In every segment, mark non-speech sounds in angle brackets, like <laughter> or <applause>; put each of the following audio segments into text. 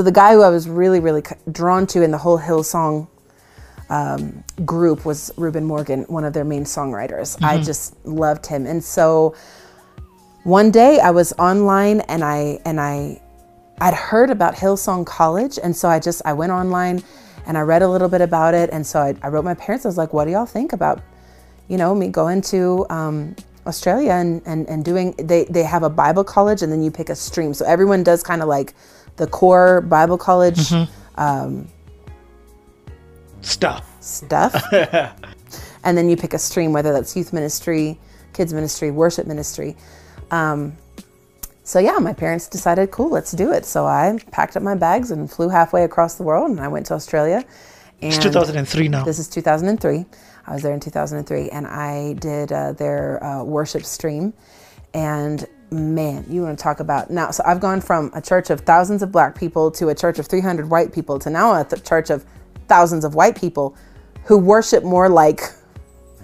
So the guy who I was really, really drawn to in the whole Hillsong um, group was Reuben Morgan, one of their main songwriters. I just loved him, and so one day I was online and I and I I'd heard about Hillsong College, and so I just I went online and I read a little bit about it, and so I, I wrote my parents. I was like, "What do y'all think about, you know, me going to um, Australia and, and and doing? They they have a Bible college, and then you pick a stream. So everyone does kind of like the core Bible college Stuff. stuff, <laughs> and then you pick a stream, whether that's youth ministry, kids ministry, worship ministry. Um, so yeah, my parents decided, cool, let's do it. So I packed up my bags and flew halfway across the world, and I went to Australia. And It's 2003 now. This is 2003. I was there in 2003, and I did uh, their uh, worship stream. And man, you want to talk about now? So I've gone from a church of thousands of black people to a church of 300 white people to now a th- church of thousands of white people who worship more like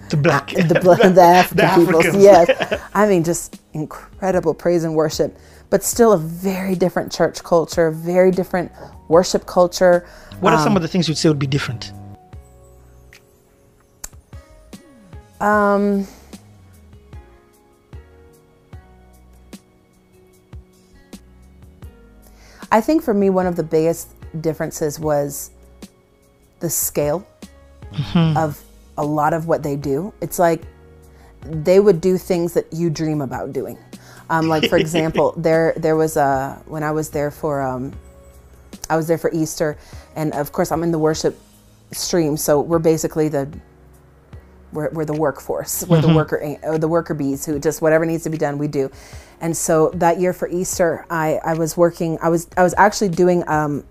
the black. <laughs> the, <laughs> bl- the African the people. <laughs> Yes, I mean just incredible praise and worship, but still a very different church culture, very different worship culture. What are some of the things you'd say would be different? Um, I think for me, one of the biggest differences was the scale of a lot of what they do. It's like they would do things that you dream about doing. Um, like for example, <laughs> there there was a when I was there for um, I was there for Easter, and of course I'm in the worship stream, so we're basically the we're, we're the workforce. We're the worker or the worker bees who just whatever needs to be done, we do. And so that year for Easter, I, I was working. I was I was actually doing. Um,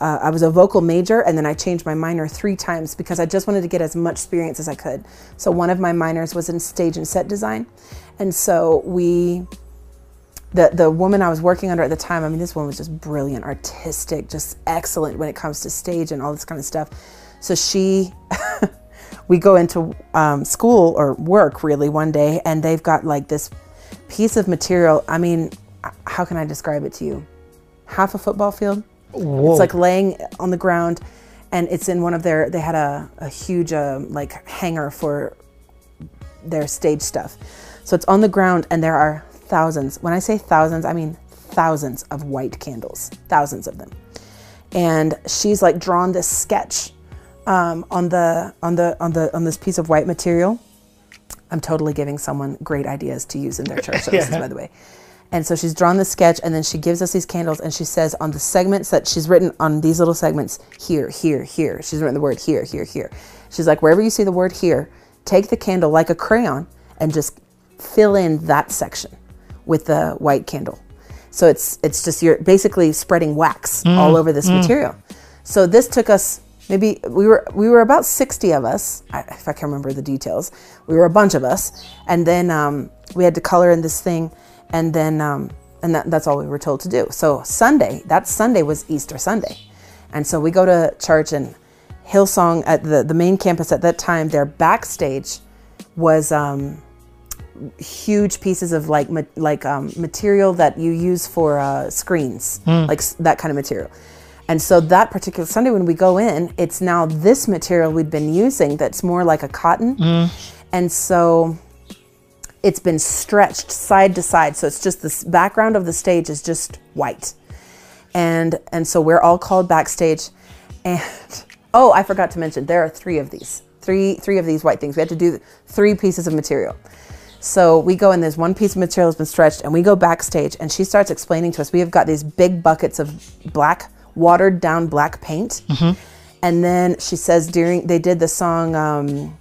uh, I was a vocal major, and then I changed my minor three times because I just wanted to get as much experience as I could. So one of my minors was in stage and set design, and so we the the woman I was working under at the time, I mean, this woman was just brilliant, artistic, just excellent when it comes to stage and all this kind of stuff. So she, we go into um, school or work really one day, and they've got like this piece of material. I mean, how can I describe it to you? Half a football field. Whoa. It's like laying on the ground, and it's in one of their. They had a, a huge uh, like hanger for their stage stuff. So it's on the ground, and there are thousands. When I say thousands, I mean thousands of white candles, thousands of them. And she's like drawn this sketch um, on the on the on the on this piece of white material. I'm totally giving someone great ideas to use in their church <laughs> services, by the way. And so she's drawn the sketch, and then she gives us these candles, and she says on the segments that she's written on these little segments, here, here, here. She's written the word here, here, here. She's like, wherever you see the word here, take the candle like a crayon and just fill in that section with the white candle. So it's it's just you're basically spreading wax all over this material. So this took us maybe we were we were about 60 of us. If i can remember the details. We were a bunch of us. And then um, we had to color in this thing. And then um, and that, that's all we were told to do. So sunday that sunday was easter sunday. And so we go to church and hillsong at the, the main campus at that time their backstage was um, huge pieces of like ma- like um, material that you use for uh, screens, like s- that kind of material. And so that particular Sunday when we go in, it's now this material we'd been using that's more like a cotton, mm-hmm. and so it's been stretched side to side. So it's just this background of the stage is just white, and and so we're all called backstage, and <laughs> oh, I forgot to mention there are three of these, three three of these white things. We had to do three pieces of material. So we go in, there's one piece of material has been stretched, and we go backstage, and she starts explaining to us. We have got these big buckets of black, watered down black paint. Mm-hmm. And then she says, during, they did the song, um,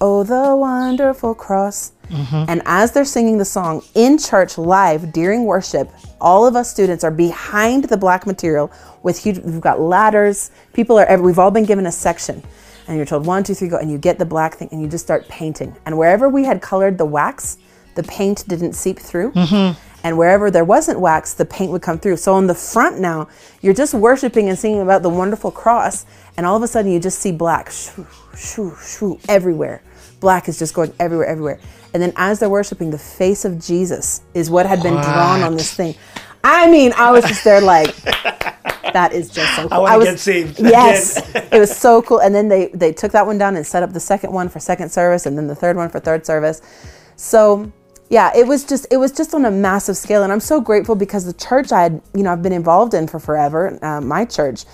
Oh, the wonderful cross. Mm-hmm. And as they're singing the song in church live during worship, all of us students are behind the black material with huge, we've got ladders. People are, we've all been given a section. And you're told one, two, three, go. And you get the black thing and you just start painting. And wherever we had colored the wax, the paint didn't seep through. Mm-hmm. And wherever there wasn't wax, the paint would come through. So on the front now, you're just worshiping and singing about the wonderful cross. And all of a sudden, you just see black shoo, shoo, shoo, everywhere. Black is just going everywhere, everywhere. And then as they're worshiping, the face of Jesus is what had been drawn on this thing. I mean, I was just there like, that is just so cool. wanna was, get saved Yes, it was so cool. And then they they took that one down and set up the second one for second service, and then the third one for third service. So yeah, it was just it was just on a massive scale, and I'm so grateful because the church I had you know I've been involved in for forever, uh, my church.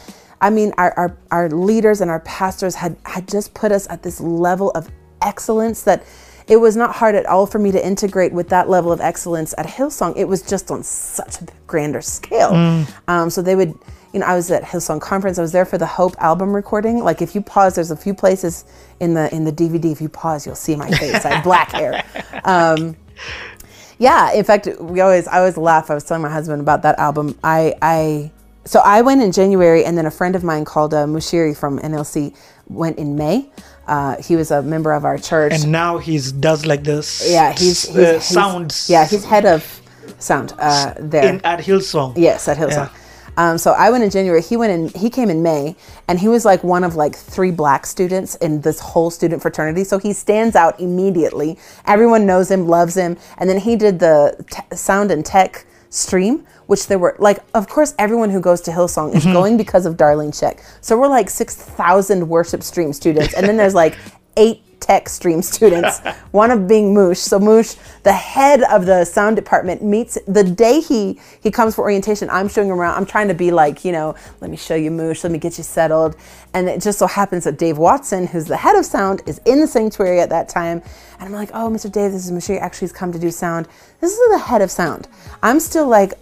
I mean, our, our our leaders and our pastors had had just put us at this level of excellence that it was not hard at all for me to integrate with that level of excellence at Hillsong. It was just on such a grander scale. Um, so they would, you know, I was at Hillsong conference. I was there for the Hope album recording. Like if you pause, there's a few places in the in the DVD. If you pause, you'll see my face. I have black hair. <laughs> Um, yeah, in fact, we always I always laugh. I was telling my husband about that album. I I so I went in January, and then a friend of mine called uh, Mushiri from NLC went in May. Uh, he was a member of our church. And now he's does like this. yeah, he's, he's, uh, he's- sounds. Yeah, he's head of sound uh, there. in at Hillsong. Yes, at Hillsong. Yeah. Um, so I went in January. He went in. He came in May, and he was like one of like three black students in this whole student fraternity. So he stands out immediately. Everyone knows him, loves him. And then he did the te- sound and tech stream, which there were like, of course, everyone who goes to Hillsong is going because of Darlene Zschech. So we're like six thousand worship stream students, and then there's like eight tech stream students, <laughs> one of being Moosh. So Moosh, the head of the sound department, meets the day he he comes for orientation. I'm showing him around. I'm trying to be like, you know, let me show you Moosh. Let me get you settled. And it just so happens that Dave Watson, who's the head of sound, is in the sanctuary at that time. And I'm like, oh, Mr. Dave, this is Mushiri. Actually, has come to do sound. This is the head of sound. I'm still like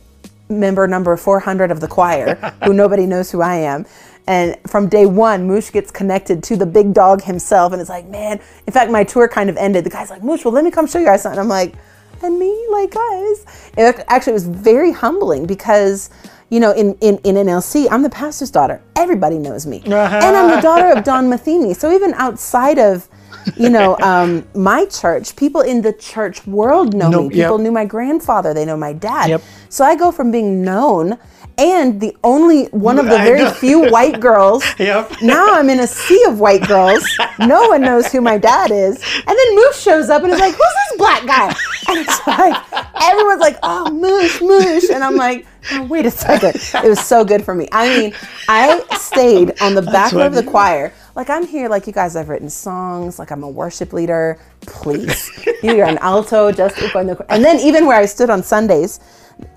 member number 400 of the choir, <laughs> who nobody knows who I am. And from day one, Moosh gets connected to the big dog himself. And it's like, man, in fact, my tour kind of ended. The guy's like, Moosh, well, let me come show you guys something. I'm like, and me? Like, guys. It actually was very humbling because, you know, in, in, in NLC, I'm the pastor's daughter. Everybody knows me. And I'm the daughter of <laughs> Don Matheny. So even outside of, you know, um, my church, people in the church world know No, me. People yep. knew my grandfather. They know my dad. Yep. So I go from being known and the only one of the very few white <laughs> girls. Yep. Now I'm in a sea of white girls. No one knows who my dad is. And then Moosh shows up and is like, who's this black guy? And it's like, everyone's like, oh, Moosh, Moosh. And I'm like, oh, wait a second. It was so good for me. I mean, I stayed on the back row of the choir. Like I'm here, like you guys have written songs, like I'm a worship leader. Please. You're an alto, just up on the and then even where I stood on Sundays,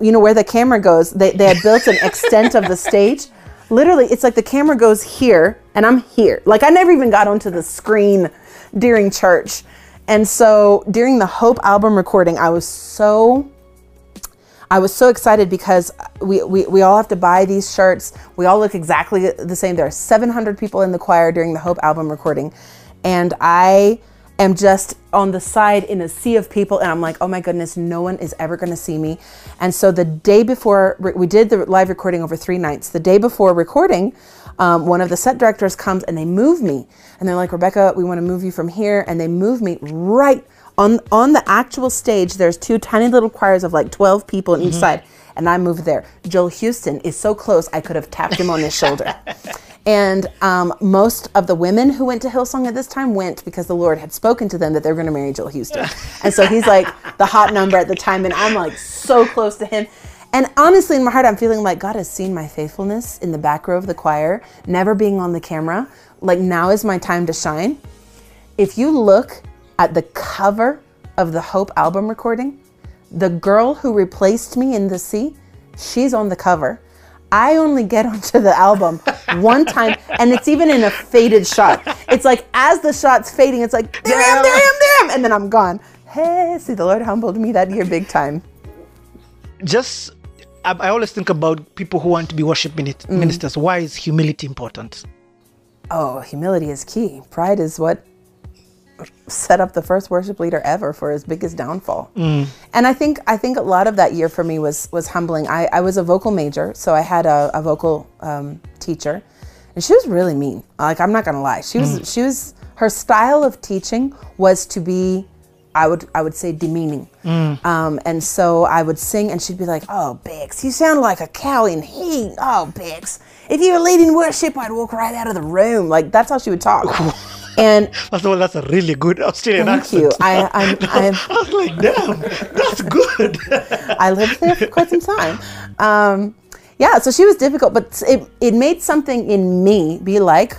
you know, where the camera goes, they, they had built an extent of the stage. Literally, it's like the camera goes here and I'm here. Like I never even got onto the screen during church. And so during the Hope album recording, I was so I was so excited because we, we, we all have to buy these shirts. We all look exactly the same. There are 700 people in the choir during the Hope album recording. And I am just on the side in a sea of people. And I'm like, oh my goodness, no one is ever going to see me. And so the day before, we did the live recording over three nights. The day before recording, um, one of the set directors comes and they move me. And they're like, Rebecca, we want to move you from here. And they move me right on on the actual stage there's two tiny little choirs of like 12 people on each side and i moved there joel houston is so close i could have tapped him on his shoulder <laughs> and um, most of the women who went to hillsong at this time went because the lord had spoken to them that they were going to marry joel houston <laughs> and so he's like the hot number at the time and i'm like so close to him and honestly, in my heart, I'm feeling like God has seen my faithfulness in the back row of the choir, never being on the camera. Like now is my time to shine. If you look at the cover of the Hope album recording, the girl who replaced me in the sea, she's on the cover. I only get <laughs> onto the album one time, and it's even in a faded shot. It's like as the shot's fading, it's like there I am, there I am, there I am, and then I'm gone. Hey, see, the Lord humbled me that year big time. Just, I, I always think about people who want to be worship Mm. ministers. Why is humility important? Oh, humility is key. Pride is what set up the first worship leader ever for his biggest downfall. And I think I think a lot of that year for me was was humbling. I, I was a vocal major, so I had a, a vocal um, teacher, and she was really mean. Like I'm not gonna lie, she was she was her style of teaching was to be. I would I would say demeaning, um, and so I would sing, and she'd be like, "Oh, Bix, you sound like a cow in heat. Oh, Bix, if you were leading worship, I'd walk right out of the room." Like that's how she would talk. <laughs> and First of all, that's a really good Australian thank accent. you. I I'm, I'm <laughs> I was <laughs> like, damn, that's good. I lived there for quite some time. Um, yeah, so she was difficult, but it, it made something in me be like,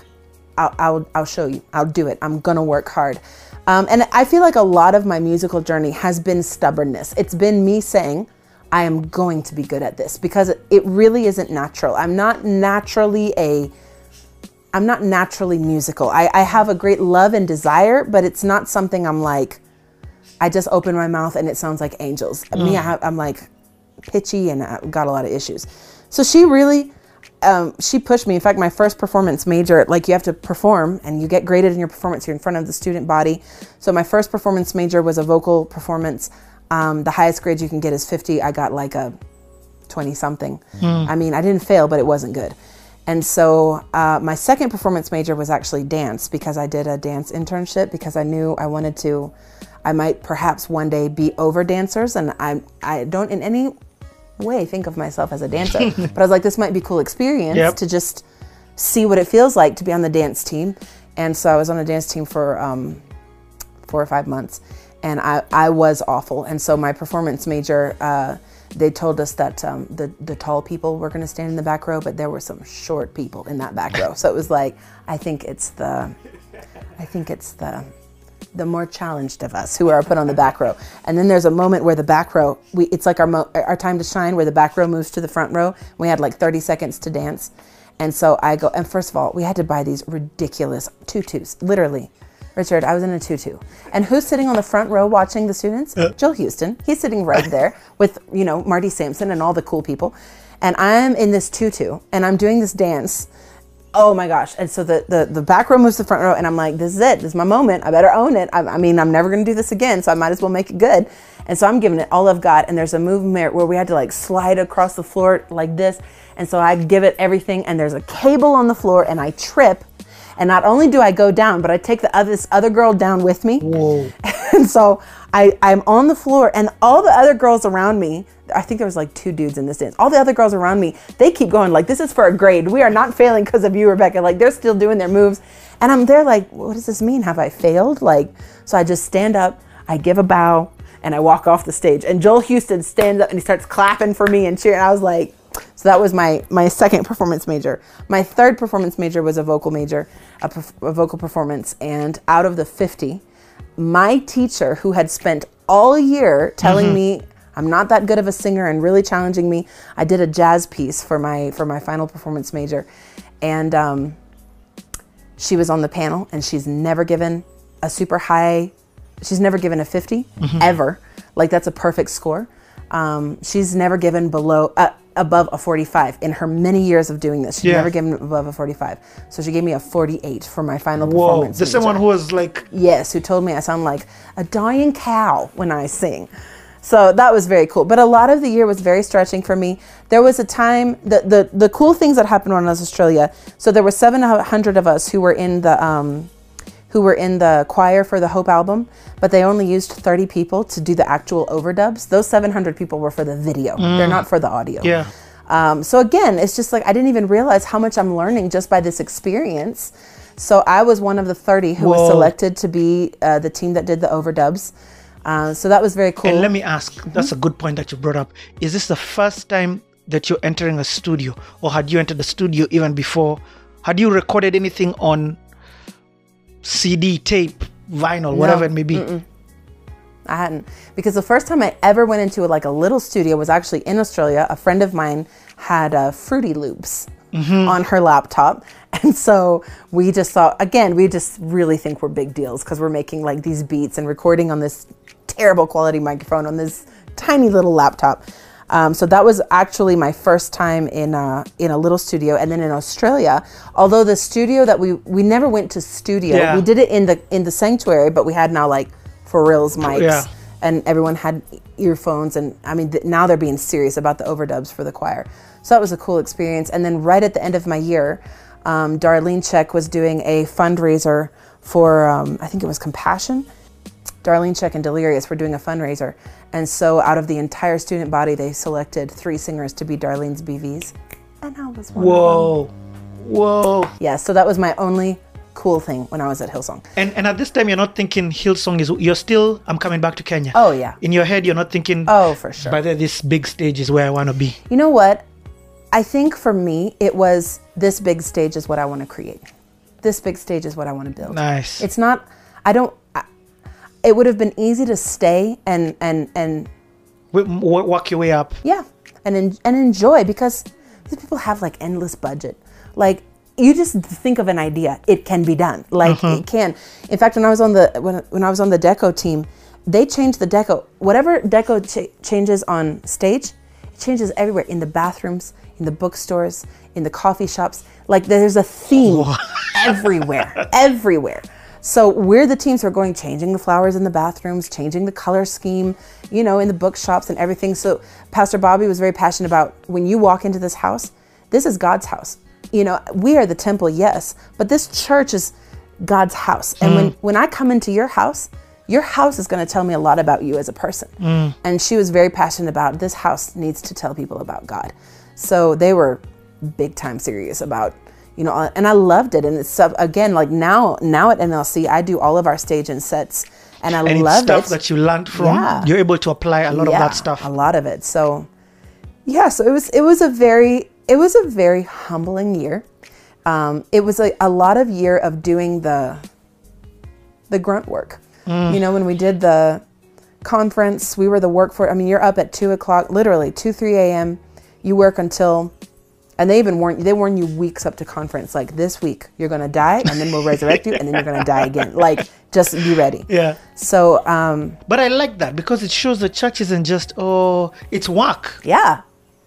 I'll, I'll, I'll show you. I'll do it. I'm going to work hard. Um, and I feel like a lot of my musical journey has been stubbornness. It's been me saying, I am going to be good at this because it really isn't natural. I'm not naturally a I'm not naturally musical. I, I have a great love and desire, but it's not something I'm like, I just open my mouth and it sounds like angels. Me, I have, I'm like pitchy and I've got a lot of issues. So she really, um, she pushed me. In fact, my first performance major, like you have to perform and you get graded in your performance. You're in front of the student body. So my first performance major was a vocal performance. Um, the highest grade you can get is 50. I got like a 20 something. I mean, I didn't fail, but it wasn't good. And so uh, my second performance major was actually dance because I did a dance internship because I knew I wanted to, I might perhaps one day be over dancers. And I, I don't in any way think of myself as a dancer, <laughs> but I was like, this might be a cool experience Yep. to just see what it feels like to be on the dance team. And so I was on a dance team for um, four or five months and I, I was awful and so my performance major uh, they told us that um, the, the tall people were going to stand in the back row but there were some short people in that back row. So it was like i think it's the i think it's the the more challenged of us who are put on the back row. And then there's a moment where the back row we it's like our mo- our time to shine where the back row moves to the front row. We had like 30 seconds to dance. And so i go and first of all we had to buy these ridiculous tutus literally Richard, I was in a tutu. And who's sitting on the front row watching the students? Joel Houston. He's sitting right there <laughs> with, you know, Marty Sampson and all the cool people. And I'm in this tutu and I'm doing this dance. Oh my gosh. And so the, the, the back row moves to the front row and I'm like, this is it. This is my moment. I better own it. I, I mean, I'm never going to do this again. So I might as well make it good. And so I'm giving it all I've got. And there's a movement where we had to like slide across the floor like this. And so I give it everything. And there's a cable on the floor and I trip and not only do I go down, but I take the other, this other girl down with me. Whoa. <laughs> and so I, I'm on the floor, and all the other girls around me, I think there was like two dudes in this dance. All the other girls around me, they keep going like, "This is for a grade. We are not failing because of you, Rebecca." Like they're still doing their moves, and I'm there like, "What does this mean? Have I failed?" Like, so I just stand up, I give a bow, and I walk off the stage. And Joel Houston stands up and he starts clapping for me and cheering. I was like, so that was my my second performance major. My third performance major was a vocal major, a, perf- a vocal performance, and out of the 50, my teacher who had spent all year telling me I'm not that good of a singer and really challenging me, I did a jazz piece for my for my final performance major, and um, she was on the panel and she's never given a super high she's never given a 50 ever. Like that's a perfect score. Um, she's never given below uh, above a 45 in her many years of doing this She Yeah. never me above a 45 so she gave me a 48 for my final Whoa. performance There's someone major. who was like, Yes, who told me I sound like a dying cow when I sing. So that was very cool. But a lot of the year was very stretching for me. There was a time the the, the cool things that happened when I was Australia. So there were 700 of us who were in the um, who were in the choir for the Hope album, but they only used 30 people to do the actual overdubs. Those 700 people were for the video. They're not for the audio. yeah. Um, so again, it's just like I didn't even realize how much I'm learning just by this experience. So I was one of the 30 who Whoa. was selected to be uh, the team that did the overdubs. Uh, so that was very cool. And let me ask, that's a good point that you brought up. Is this the first time that you're entering a studio, or had you entered the studio even before? Had you recorded anything on CD, tape, vinyl, whatever it may be? I hadn't because the first time I ever went into like a little studio was actually in Australia. A friend of mine had uh, Fruity Loops on her laptop, <laughs> and so we just saw again. We just really think we're big deals because we're making like these beats and recording on this terrible quality microphone on this tiny little laptop. Um, so that was actually my first time in uh, in a little studio, and then in Australia. Although the studio that we we never went to studio, Yeah. we did it in the in the sanctuary, but we had now like for reals mics, Yeah. and everyone had earphones, and I mean th- now they're being serious about the overdubs for the choir. So that was a cool experience. And then right at the end of my year, um, Darlene Zschech was doing a fundraiser for um, I think it was Compassion. Darlene Zschech and Delirious were doing a fundraiser. And so out of the entire student body, they selected three singers to be Darlene's BVs. And I was one. Whoa, whoa. Yeah, so that was my only cool thing when I was at Hillsong. And and at this time, you're not thinking Hillsong is. You're still. I'm coming back to Kenya. Oh, yeah. In your head, you're not thinking. Oh, for sure. The this big stage is where I want to be. You know what? I think for me, it was this big stage is what I want to create. This big stage is what I want to build. Nice. It's not, I don't, it would have been easy to stay and, and, and W- w- Work your way up. yeah, and, en- and enjoy because these people have like endless budget. Like, you just think of an idea, it can be done. Like, mm-hmm. it can. In fact, when I was on the, when, when I was on the deco team, they changed the deco. Whatever deco ch- changes on stage, it changes everywhere in the bathrooms, in the bookstores, in the coffee shops. Like there's a theme <laughs> everywhere, everywhere. So we're the teams who are going changing the flowers in the bathrooms, changing the color scheme, you know, in the bookshops and everything. So Pastor Bobbie was very passionate about when you walk into this house, this is God's house. You know, we are the temple, yes, but this church is God's house. And when mm. when I come into your house, your house is going to tell me a lot about you as a person. Mm. And she was very passionate about this house needs to tell people about God. So they were big time serious about you know and I loved it and it's again like now now at NLC I do all of our stage and sets and I And love stuff it. that you learned from. Yeah. You're able to apply a lot of that stuff. A lot of it. So yeah, so it was it was a very it was a very humbling year. Um, it was a, a lot of year of doing the the grunt work. Mm. You know, when we did the conference, we were the work for I mean, you're up at two o'clock, literally two, three AM. You work until and they even warn they warn you weeks up to conference, like this week you're gonna die and then we'll resurrect you and then you're gonna die again. <laughs> Like just be ready. Yeah. So um But I like that because it shows the church isn't just oh, it's work. yeah.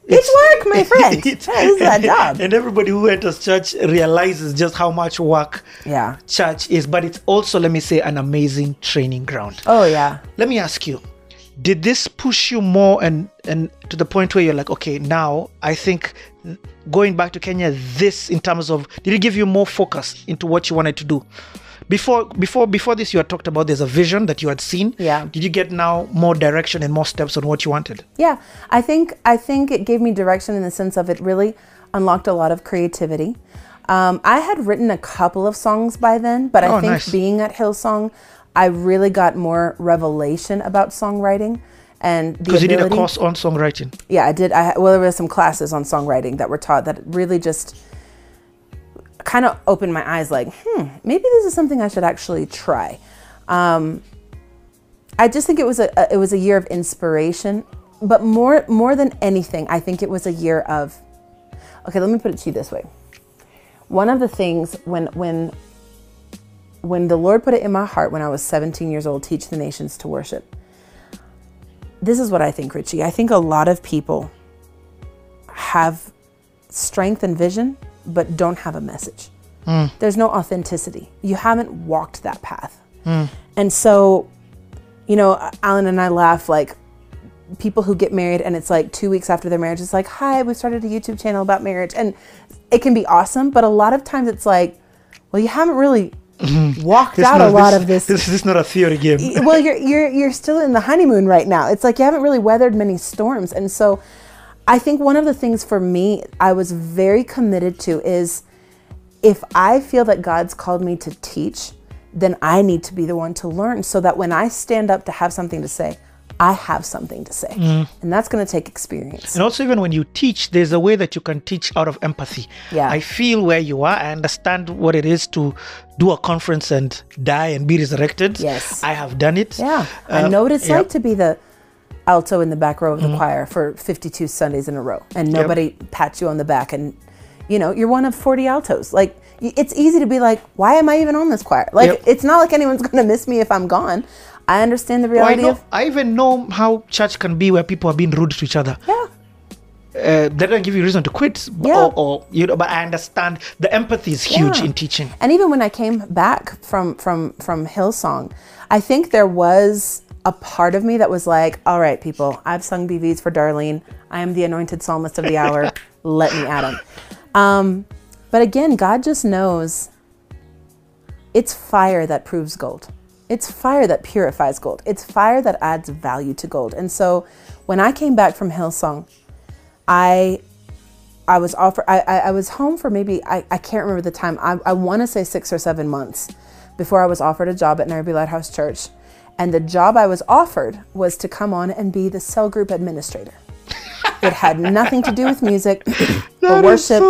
It's, work, my <laughs> friend. It's- Yeah, is a job. <laughs> And everybody who enters church realizes just how much work Yeah. church is. But it's also, let me say, an amazing training ground. Oh yeah. Let me ask you, did this push you more and and to the point where you're like, okay, now I think going back to Kenya, this in terms of did it give you more focus into what you wanted to do? Before before before this you had talked about there's a vision that you had seen. Yeah. Did you get now more direction and more steps on what you wanted? Yeah, I think I think it gave me direction in the sense of it really unlocked a lot of creativity. Um, I had written a couple of songs by then, but I Oh, think nice. being at Hillsong, I really got more revelation about songwriting and Because you did a course on songwriting. Yeah, I did. I well, there were some classes on songwriting that were taught that really just kind of opened my eyes. Like, hmm, maybe this is something I should actually try. Um, I just think it was a, a it was a year of inspiration, but more more than anything, I think it was a year of. Okay, let me put it to you this way. One of the things when when when the Lord put it in my heart when I was 17 years old, teach the nations to worship this is what I think, Richie. I think a lot of people have strength and vision, but don't have a message. Hmm. There's no authenticity. You haven't walked that path. Hmm. And so, you know, Alan and I laugh like people who get married and it's like two weeks after their marriage, it's like, hi, we started a YouTube channel about marriage. And it can be awesome, but a lot of times it's like, well, you haven't really Mm-hmm. walked It's out a lot this, of this This is not a theory game. well you're you're you're still in the honeymoon right now. It's like you haven't really weathered many storms. And so i think one of the things for me i was very committed to is if i feel that god's called me to teach then i need to be the one to learn so that when i stand up to have something to say i have something to say and that's going to take experience And also, even when you teach, there's a way that you can teach out of empathy. Yeah. I feel where you are. I understand what it is to do a conference and die and be resurrected. Yes. I have done it. yeah i Uh, know what it's yeah. like to be the alto in the back row of the choir for 52 sundays in a row and nobody pats you on the back and you know you're one of 40 altos like it's easy to be like why am i even on this choir like Yep. it's not like anyone's going to miss me if i'm gone i understand the Oh, I reality know. of I even know how church can be where people are being rude to each other. Yeah. uh, they don't give you reason to quit. Yeah. Or, or you know, but I understand the empathy is huge Yeah. in teaching. And even when I came back from from from Hillsong, I think there was a part of me that was like, "All right, people, I've sung BVs for Darlene. I am the anointed psalmist of the hour. <laughs> Let me at him." Um, but again, God just knows. It's fire that proves gold. It's fire that purifies gold. It's fire that adds value to gold. And so, when I came back from Hillsong, I I was offered. I, I, I was home for maybe I, I can't remember the time. I, I want to say six or seven months before I was offered a job at Nairobi Lighthouse Church, and the job I was offered was to come on and be the cell group administrator. it had nothing to do with music <laughs> or worship.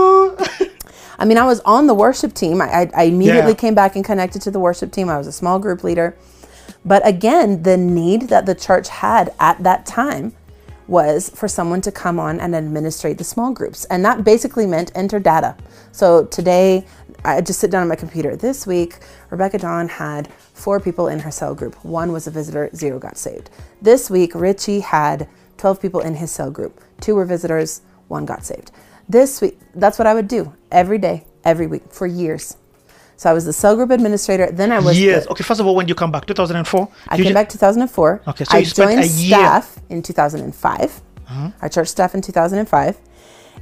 I mean, I was on the worship team. I, I, I immediately Yeah. came back and connected to the worship team. I was a small group leader. But again, the need that the church had at that time was for someone to come on and administrate the small groups. And that basically meant enter data. So today, I just sit down on my computer. This week, Rebecca Dawn had four people in her cell group. One was a visitor, zero got saved. This week, Richie had 12 people in his cell group. Two were visitors, one got saved. This week, that's what I would do every day, every week for years. So I was the cell group administrator. Then I was Yes. the- Okay. First of all, when you come back, 2004. I came ju- back 2004. Okay, so I joined. Uh-huh. staff in 2005. Our church staff in 2005,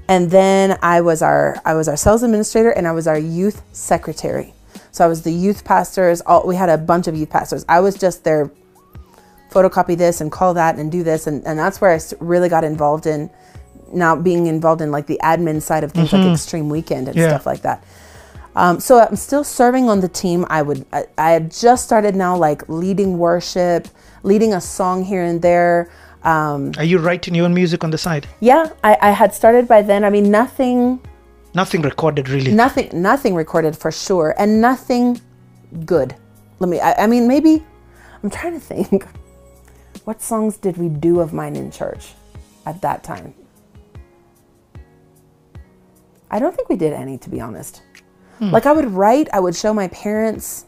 and then I was our I was our sales administrator and I was our youth secretary. So I was the youth pastors. All we had a bunch of youth pastors. I was just their photocopy this and call that and do this, and and that's where I really got involved in now being involved in like the admin side of things like Extreme Weekend and Mm-hmm. Yeah. stuff like that. Um, so I'm still serving on the team. I would I, I had just started now like leading worship, leading a song here and there. Um, Are you writing your own music on the side? yeah, I, I had started by then. I mean, nothing, Nothing recorded really. nothing, nothing recorded for sure, and nothing good. Let me. I, I mean, maybe I'm trying to think. <laughs> What songs did we do of mine in church at that time? I don't think we did any, to be honest. Like I would write, I would show my parents,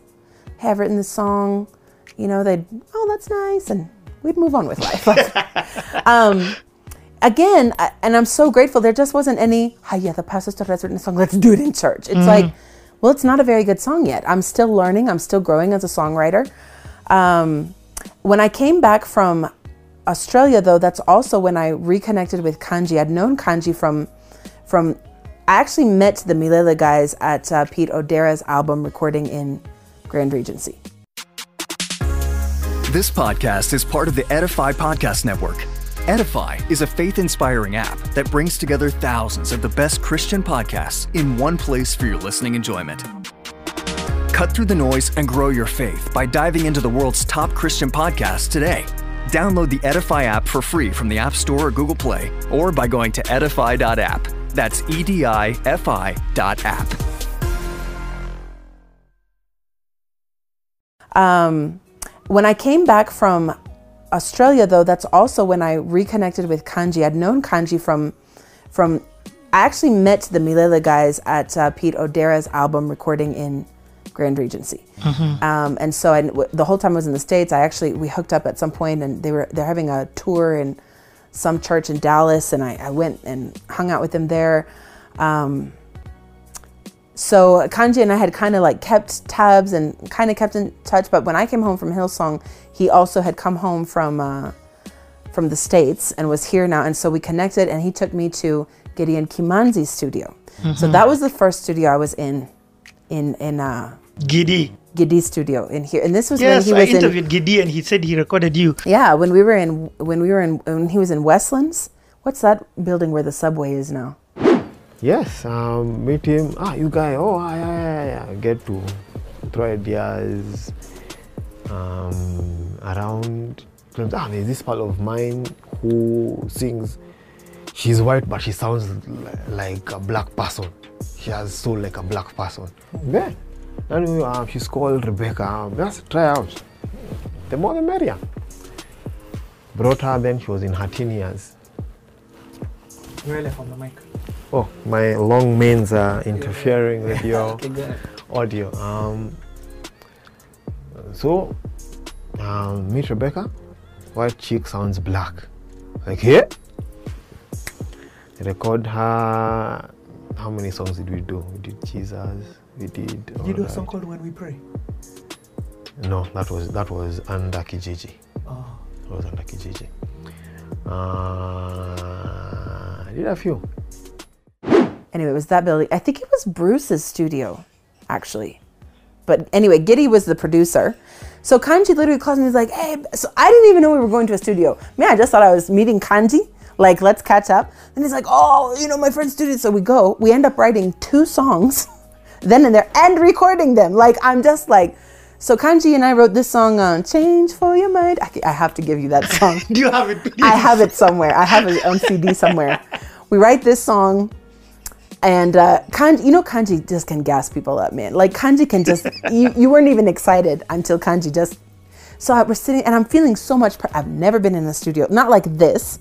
hey, I've written this song. You know, they'd, oh, that's nice, and we'd move on with life. <laughs> um, again, I, and I'm so grateful. There just wasn't any. Hi, yeah, the pastor has written a song. Let's do it in church. It's like, well, it's not a very good song yet. I'm still learning. I'm still growing as a songwriter. Um, when I came back from Australia, though, that's also when I reconnected with Kanji. I'd known Kanji from from. I actually met the Milele guys at uh, Pete Odera's album recording in Grand Regency. This podcast is part of the Edify Podcast Network. Edify is a faith inspiring app that brings together thousands of the best Christian podcasts in one place for your listening enjoyment. Cut through the noise and grow your faith by diving into the world's top Christian podcasts today. Download the Edify app for free from the App Store or Google Play, or by going to edify.app. That's E D I F I dot app. Um, when I came back from Australia, though, that's also when I reconnected with Kanji. I'd known Kanji from from. I actually met the Milele guys at uh, Pete Odera's album recording in Grand Regency, um, and so I, w- the whole time I was in the states. I actually we hooked up at some point, and they were they're having a tour in some church in Dallas, and I, I went and hung out with them there. Um, so Kanji and I had kind of like kept tabs and kind of kept in touch. But when I came home from Hillsong, he also had come home from uh, from the states and was here now, and so we connected. And he took me to Gideon Kimanzi's studio. So that was the first studio I was in, in in uh, Giddy. Giddy's studio in here. And this was Yes, when he was in interviewed Giddy and he said he recorded you. yeah when we were in when we were in when he was in Westlands. What's that building where the subway is now? Yes, um, meet him. Ah, you guy. Oh, ah, yeah, yeah, yeah. Get to throw ideas um, around. Ah, there's this pal of mine who sings. She's white, but she sounds like a black person. She has soul like a black person. Yeah. Um, she's called Rebecca. Um, just try out. The more the merrier. Brought her then. She was in her teen years. Really from the mic. Oh, my long mains are interfering with <laughs> your Okay, go ahead. audio. Um, so, um, meet Rebecca. White chick sounds black. Like, yeah? record her. How many songs did we do? We did Jesus. We did. all You do a that. song called When We Pray. No, that was that was under Kijiji. Oh. That was under Kijiji. Uh, I did a few. Anyway, it was that building. I think it was Bruce's studio, actually. But anyway, Giddy was the producer. So Kanji literally calls me. He's like, "Hey," so I didn't even know we were going to a studio. Man, I just thought I was meeting Kanji. Like, let's catch up. And he's like, "Oh, you know, my friend's studio." So we go. We end up writing two songs, <laughs> then and there, and recording them. Like, I'm just like. So Kanji and I wrote this song on "Change for Your Mind." I, I have to give you that <laughs> song. Do you have it? please? I have it somewhere. I have it on CD <laughs> somewhere. We write this song, and uh, Kanji, you know, Kanji just can gas people up, man. Like Kanji can just, <laughs> you, you weren't even excited until Kanji just. So I was sitting, and I'm feeling so much. Pre- I've never been in the studio, not like this.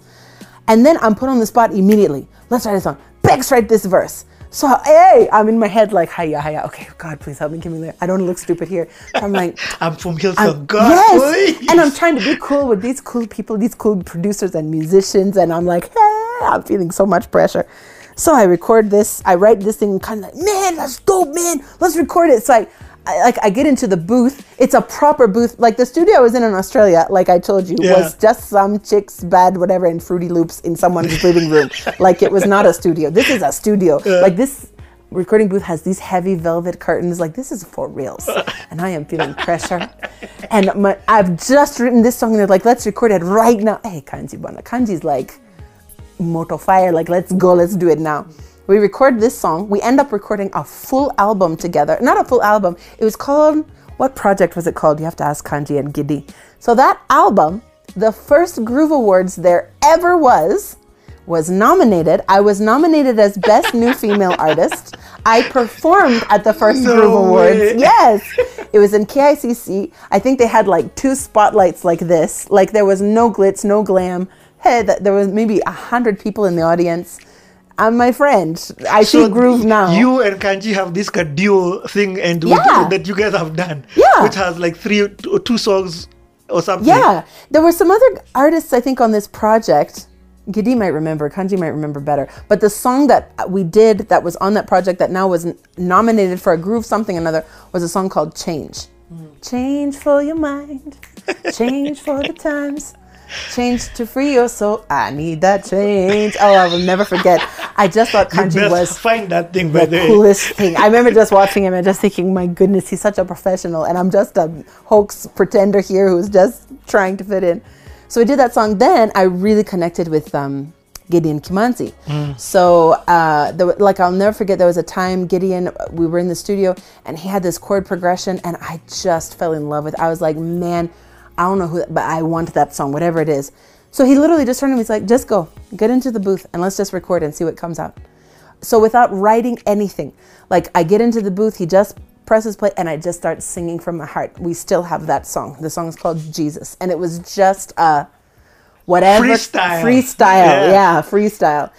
And then I'm put on the spot immediately. Let's write a song. Bex, write this verse. So hey, I'm in my head like, hiya, hiya. Okay, God, please help me, give me there. I don't look stupid here. So I'm like, <laughs> I'm from I'm- Hillsong. God, yes, please. and I'm trying to be cool with these cool people, these cool producers and musicians, and I'm like, hey, I'm feeling so much pressure. So I record this, I write this thing, kind of like, man, that's dope, man, let's record it. So I, I like, I get into the booth. It's a proper booth. Like the studio I was in in Australia, like I told you, Yeah. was just some chicks bad whatever in Fruity Loops in someone's <laughs> living room. Like it was not a studio. This is a studio. Like this recording booth has these heavy velvet curtains. Like this is for reals, <laughs> and I am feeling pressure. And my, I've just written this song, and they're like, "Let's record it right now." Hey, Kanji Bana. Kanji's like, "Moto fire!" Like, let's go, let's do it now. We record this song. We end up recording a full album together. Not a full album. It was called what project was it called? You have to ask Kanji and Giddy. So that album, the first Groove Awards there ever was, was nominated. I was nominated as Best New Female Artist. I performed at the first No Groove Awards. way. Yes. It was in KICC. I think they had like two spotlights like this. Like there was no glitz, no glam. Hey, th- there was maybe a hundred people in the audience. I'm my friend. I see Groove now. You and Kanji have this duo thing, and with- that you guys have done. Yeah. Which has like three, two, two songs or something. Yeah, there were some other artists I think on this project. Gidi might remember, Kanji might remember better. But the song that we did that was on that project that now was n- nominated for a groove something another was a song called Change. Hmm. Change for your mind, change for the times, change to free your soul. I need that change. Oh, I will never forget. I just thought <laughs> Kanji was find that thing by the the coolest <laughs> thing. I remember just watching him and just thinking, my goodness, he's such a professional, and I'm just a hoax pretender here who's just trying to fit in. So we did that song. Then I really connected with um, Gideon Kimanzi. So uh, there, like I'll never forget, there was a time Gideon, we were in the studio, and he had this chord progression, and I just fell in love with. I was like, man, I don't know who, but I want that song, whatever it is. So he literally just turned to me. He's like, just go, get into the booth, and let's just record and see what comes out. So without writing anything, like I get into the booth, he just presses play, and I just start singing from my heart. We still have that song. The song is called Jesus, and it was just uh, whatever Freestyle. freestyle, Yeah. yeah, freestyle.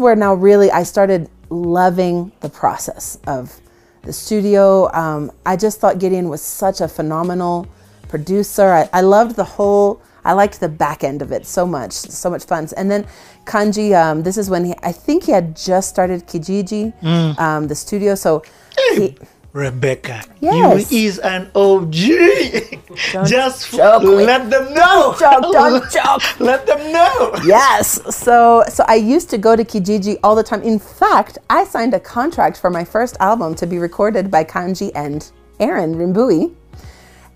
Is where now really I started loving the process of the studio. Um, I just thought Gideon was such a phenomenal producer. I, I loved the whole. I liked the back end of it so much, so much fun. And then Kanji, um, this is when he, I think he had just started Kijiji, um, the studio. So he, Rebecca, Yes. you is an OG. Just <laughs> let them know. joke, don't. <laughs> Let them know. Yes. So so I used to go to Kijiji all the time. In fact, I signed a contract for my first album to be recorded by Kanji and Aaron Rimbui.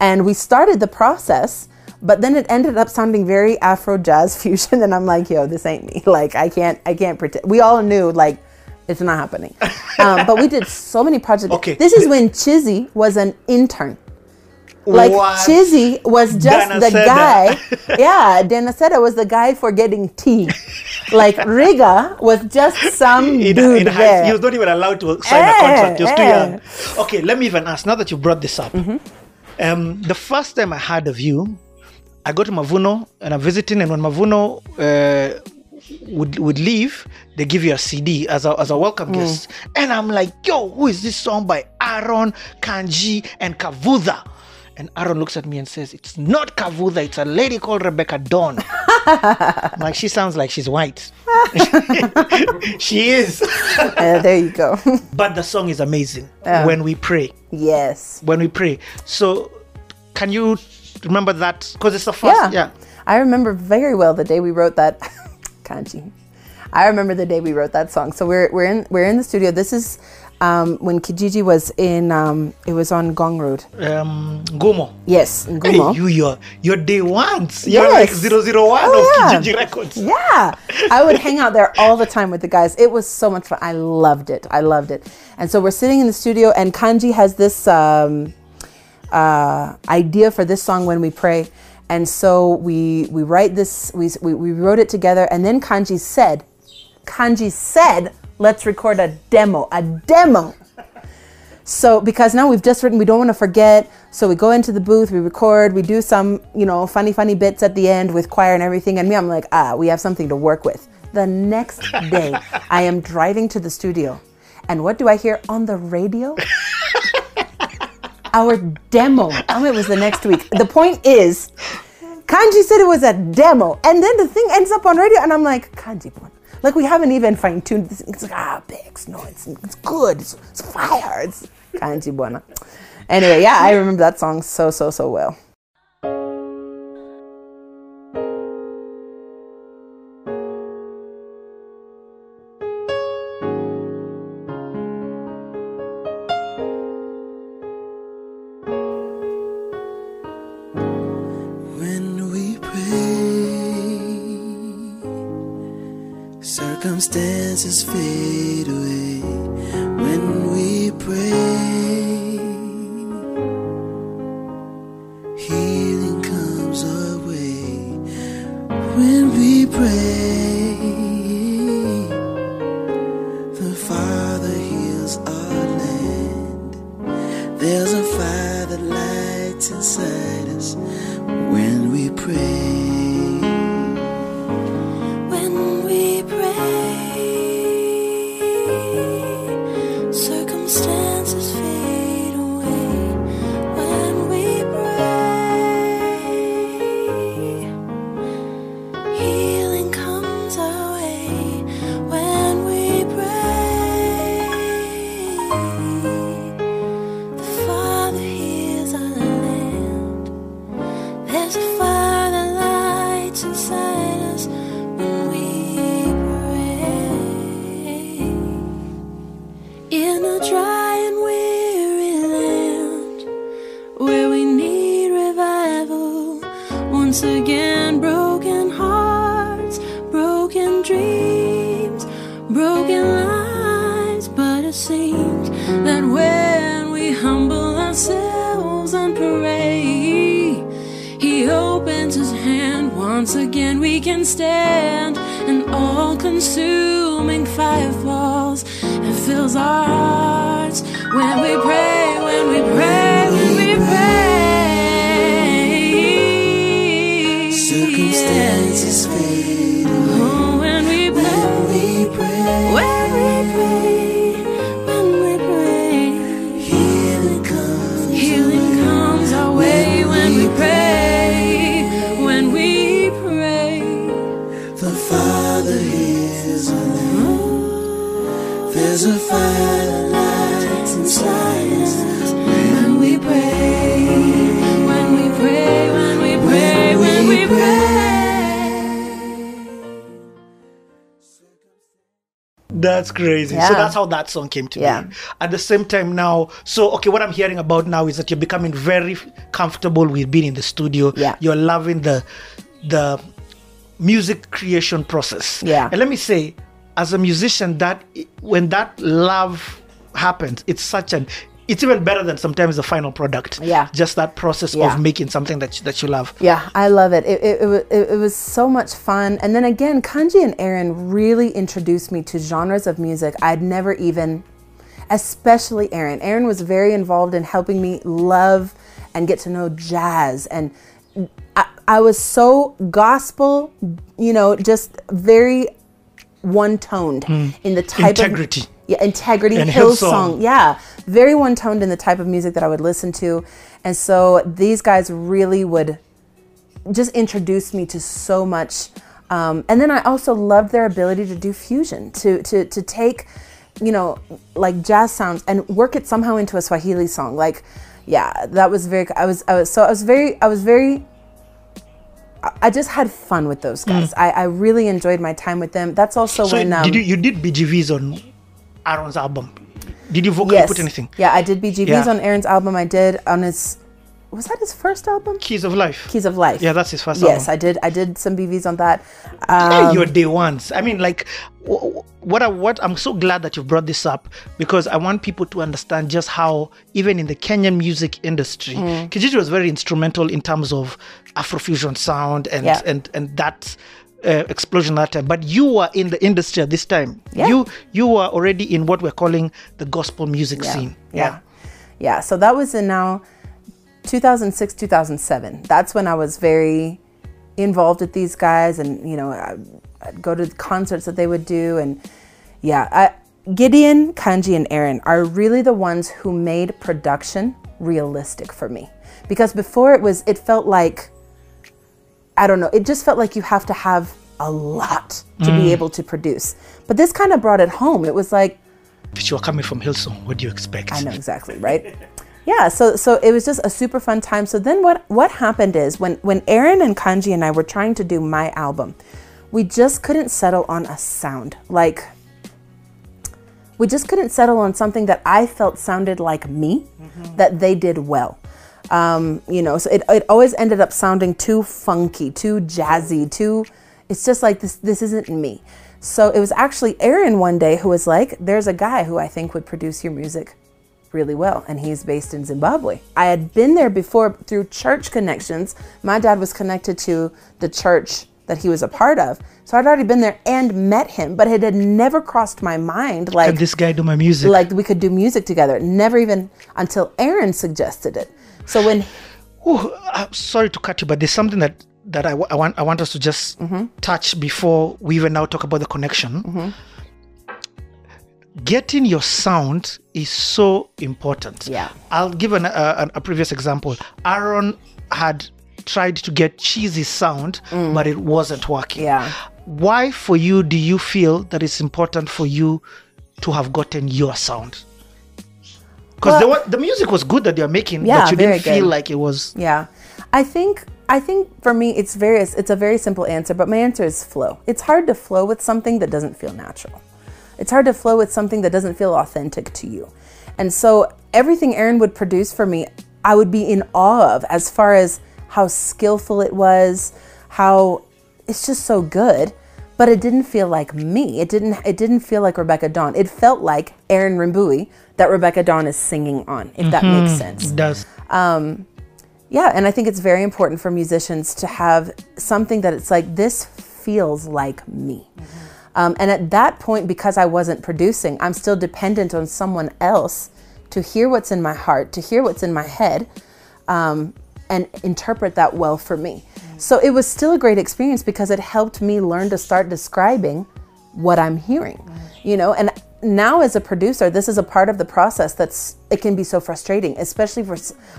And we started the process, but then it ended up sounding very Afro jazz <laughs> fusion and I'm like, yo, this ain't me. Like I can't I can't pretend. We all knew like it's not happening. Um, but we did so many projects. Okay. This is when Chizzy was an intern. Like What? Chizzy was just <laughs> Dana the guy. yeah, Denacetta was the guy for getting tea. like Riga was just some In, dude in high, there. he was not even allowed to sign a Eh, contract. He was too young. Okay, let me even ask. Now that you brought this up, Mm-hmm. um, the first time I heard of you, I go to Mavuno and I'm visiting, and when Mavuno uh, would would leave, they give you a CD as a as a welcome Mm. guest, and I'm like, yo, who is this song by Aaron Kanji and Kavuza? And Aaron looks at me and says, It's not Kavuza, it's a lady called Rebecca Dawn. <laughs> Like, she sounds like she's white. <laughs> she is. Uh, there you go. <laughs> But the song is amazing when we pray. yes. When we pray. So, can you remember that? Because it's the first. Yeah. Yeah. I remember very well the day we wrote that kanji. I remember the day we wrote that song. So we're we're in we're in the studio. This is um, when Kijiji was in um, it was on Ngong Road. Um, Gomo. Yes, in Hey, Gumo. you, you're, you're day ones. You're like Yes. 001 Oh, of yeah. Kijiji Records. Yeah, I would hang out there all the time with the guys. It was so much fun. I loved it. I loved it. And so we're sitting in the studio, and Kanji has this um, uh, idea for this song when we pray. And so we we write this. We, we we wrote it together, and then Kanji said, Kanji said, let's record a demo. A demo. So because now we've just written, we don't want to forget. So we go into the booth, we record, we do some, you know, funny, funny bits at the end with choir and everything. And me, I'm like, ah, we have something to work with. The next day, <laughs> I am driving to the studio, and what do I hear on the radio? <laughs> Our demo. Oh, it was the next week. The point is, Kanji said it was a demo, and then the thing ends up on radio, and I'm like, Kanji, boy, like we haven't even fine tuned this. It's like ah, Bex, no, it's it's good, it's, it's fire, it's Kanji buona. Anyway, yeah, I remember that song so so so well. Circumstances fade once again. We can stand, and all consuming fire falls and fills our hearts when we pray, when we pray, when we pray. Circumstances fade That's crazy. So that's how that song came to Yeah. be. At the same time now, so okay, what I'm hearing about now is that you're becoming very comfortable with being in the studio. Yeah. You're loving the the music creation process. Yeah. And let me say, as a musician, that when that love happens, it's such an it's even better than sometimes the final product. Yeah. Just that process Yeah. of making something that you, that you love. Yeah, I love it. It, it, it, it, was so much fun. And then again, Kanji and Aaron really introduced me to genres of music I'd never even, especially Aaron. Aaron was very involved in helping me love and get to know jazz. And I, I was so gospel, you know, just very one toned hmm. in the type Integrity. of yeah, integrity, And Hillsong. Hillsong. Yeah, very one toned in the type of music that I would listen to. And so these guys really would just introduce me to so much. Um, and then I also loved their ability to do fusion, to to to take, you know, like jazz sounds and work it somehow into a Swahili song. Like, yeah, that was very. I was I was so I was very I was very. I- just had fun with those guys. I, I really enjoyed my time with them. That's also So when um, did you you did BGVs on Aaron's album? Did you vocally yes, put anything? yeah, I did BGVs Yeah. on Aaron's album. I did on his. Was that his first album? Keys of Life. Keys of Life. Yeah, that's his first Yes, album. Yes, I did. I did some BVs on that. yeah, Um, your day ones. I mean, like, wh- wh- what I what I'm so glad that you've brought this up because I want people to understand just how even in the Kenyan music industry, Mm. Kijiji was very instrumental in terms of Afrofusion sound and Yeah. and and that. Uh, explosion that time, but you were in the industry at this time. Yeah. You you were already in what we're calling the gospel music scene. yeah, yeah. So that was in now 2006, 2007. That's when I was very involved with these guys, and you know, I, I'd go to the concerts that they would do, and yeah, I, Gideon, Kanji, and Aaron are really the ones who made production realistic for me, because before it was, it felt like I don't know, it just felt like you have to have a lot to be mm. able to produce. But this kind of brought it home. It was like, If you are coming from Hillsong, what do you expect? I know exactly, right? <laughs> Yeah, so so it was just a super fun time. So then what what happened is when when Aaron and Kanji and I were trying to do my album, we just couldn't settle on a sound. Like we just couldn't settle on something that I felt sounded like me, mm-hmm. that they did well. Um, you know, so it, it always ended up sounding too funky, too jazzy, too. It's just like this. This isn't me. So it was actually Aaron one day who was like, There's a guy who I think would produce your music really well, and he's based in Zimbabwe. I had been there before through church connections. My dad was connected to the church that he was a part of. So I'd already been there and met him, but it had never crossed my mind like Can this guy do my music? like we could do music together. Never even until Aaron suggested it. So when Ooh, I'm sorry to cut you, but there's something that that I, w- I want I want us to just Mm-hmm. touch before we even now talk about the connection. Getting your sound is so important. Yeah. I'll give an, a, an- a previous example. Aaron had tried to get cheesy sound, but it wasn't working. Mm. Yeah. Why, for you, do you feel that it's important for you to have gotten your sound? Because Well- the, the music was good that you're making, Yeah, but you didn't feel good. like it was. Yeah. I think I think for me it's various. it's a very simple answer, but my answer is flow. It's hard to flow with something that doesn't feel natural. It's hard to flow with something that doesn't feel authentic to you. And so everything Aaron would produce for me, I would be in awe of as far as how skillful it was, how it's just so good, but it didn't feel like me. It didn't it didn't feel like Rebecca Dawn. It felt like Aaron Rimbui that Rebecca Dawn is singing on, if that makes mm-hmm. sense. It does. Um, yeah, and I think it's very important for musicians to have something that it's like, this feels like me. Mm-hmm. Um, and at that point, because I wasn't producing, I'm still dependent on someone else to hear what's in my heart, to hear what's in my head, um, and interpret that well for me. Mm-hmm. So it was still a great experience because it helped me learn to start describing what I'm hearing, you know, and now as a producer, this is a part of the process that's it can be so frustrating, especially for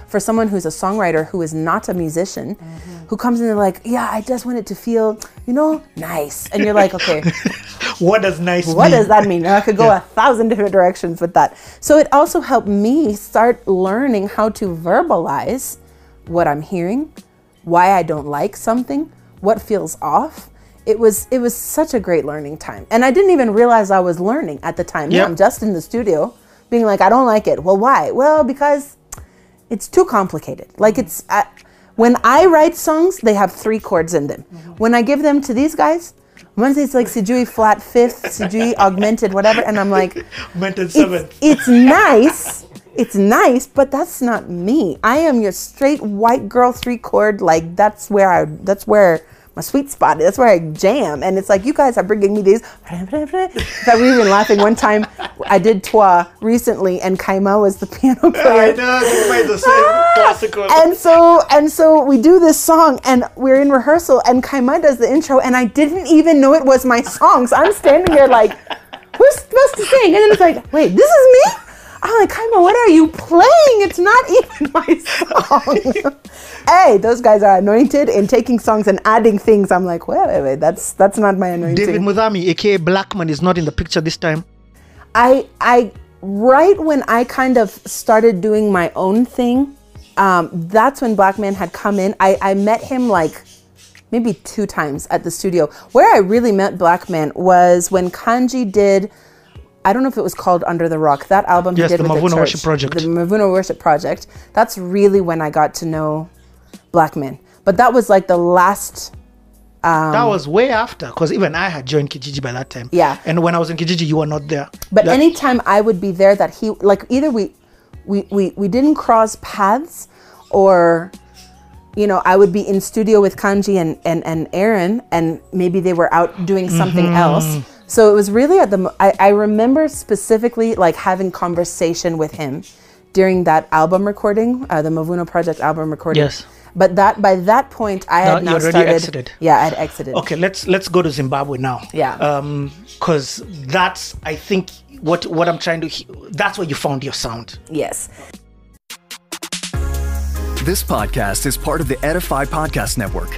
for someone who's a songwriter who is not a musician, mm-hmm. who comes in and like, yeah, I just want it to feel, you know, nice, and you're like, okay, <laughs> What does nice mean? what mean? does that mean? I could go a thousand different directions with that. So it also helped me start learning how to verbalize what I'm hearing, why I don't like something, what feels off. It was it was such a great learning time, and I didn't even realize I was learning at the time. Yeah, I'm just in the studio, being like, I don't like it. Well, why? Well, because it's too complicated. Like it's uh, when I write songs, they have three chords in them. When I give them to these guys, once it's like Sijui flat fifth, Sijui augmented, whatever, and I'm like, Mental seventh. it's, it's nice. It's nice, but that's not me. I am your straight white girl three chord. Like that's where I. That's where my sweet spot. That's where I jam. And it's like you guys are bringing me these. That we were even laughing one time. I did Toi recently, and Kaima was the <laughs> piano player. I know, you made the same ah! classical. And so and so we do this song and we're in rehearsal and Kaima does the intro and I didn't even know it was my song. So I'm standing there like, who's supposed to sing? And then it's like, wait, this is me? I'm like, Kaima, what are you playing? It's not <laughs> even my song. <laughs> hey, those guys are anointed in taking songs and adding things. I'm like, wait, wait, wait, that's that's not my anointing. David Mudami, aka Blackman, is not in the picture this time. I I right when I kind of started doing my own thing, um, that's when Black Man had come in. I, I met him like maybe two times at the studio. Where I really met Black Man was when Kanji did. I don't know if it was called Under the Rock. That album Yes, he did the with Mavuno the Worship Project. The Mavuno Worship Project. That's really when I got to know Black Man. But that was like the last um, that was way after, because even I had joined Kijiji by that time. Yeah. And when I was in Kijiji, you were not there. But That- anytime I would be there, that he like either we, we we we didn't cross paths, or, you know, I would be in studio with Kanji and and and Aaron, and maybe they were out doing something mm-hmm. else. So it was really at the. mo- I, I remember specifically like having conversation with him during that album recording, uh, the Mavuno Project album recording. Yes. But that by that point, I No, had now you already started. exited. Yeah, I had exited. Okay, let's let's go to Zimbabwe now. Yeah. Um, because that's I think what what I'm trying to. he- That's where you found your sound. Yes. This podcast is part of the Edify Podcast Network.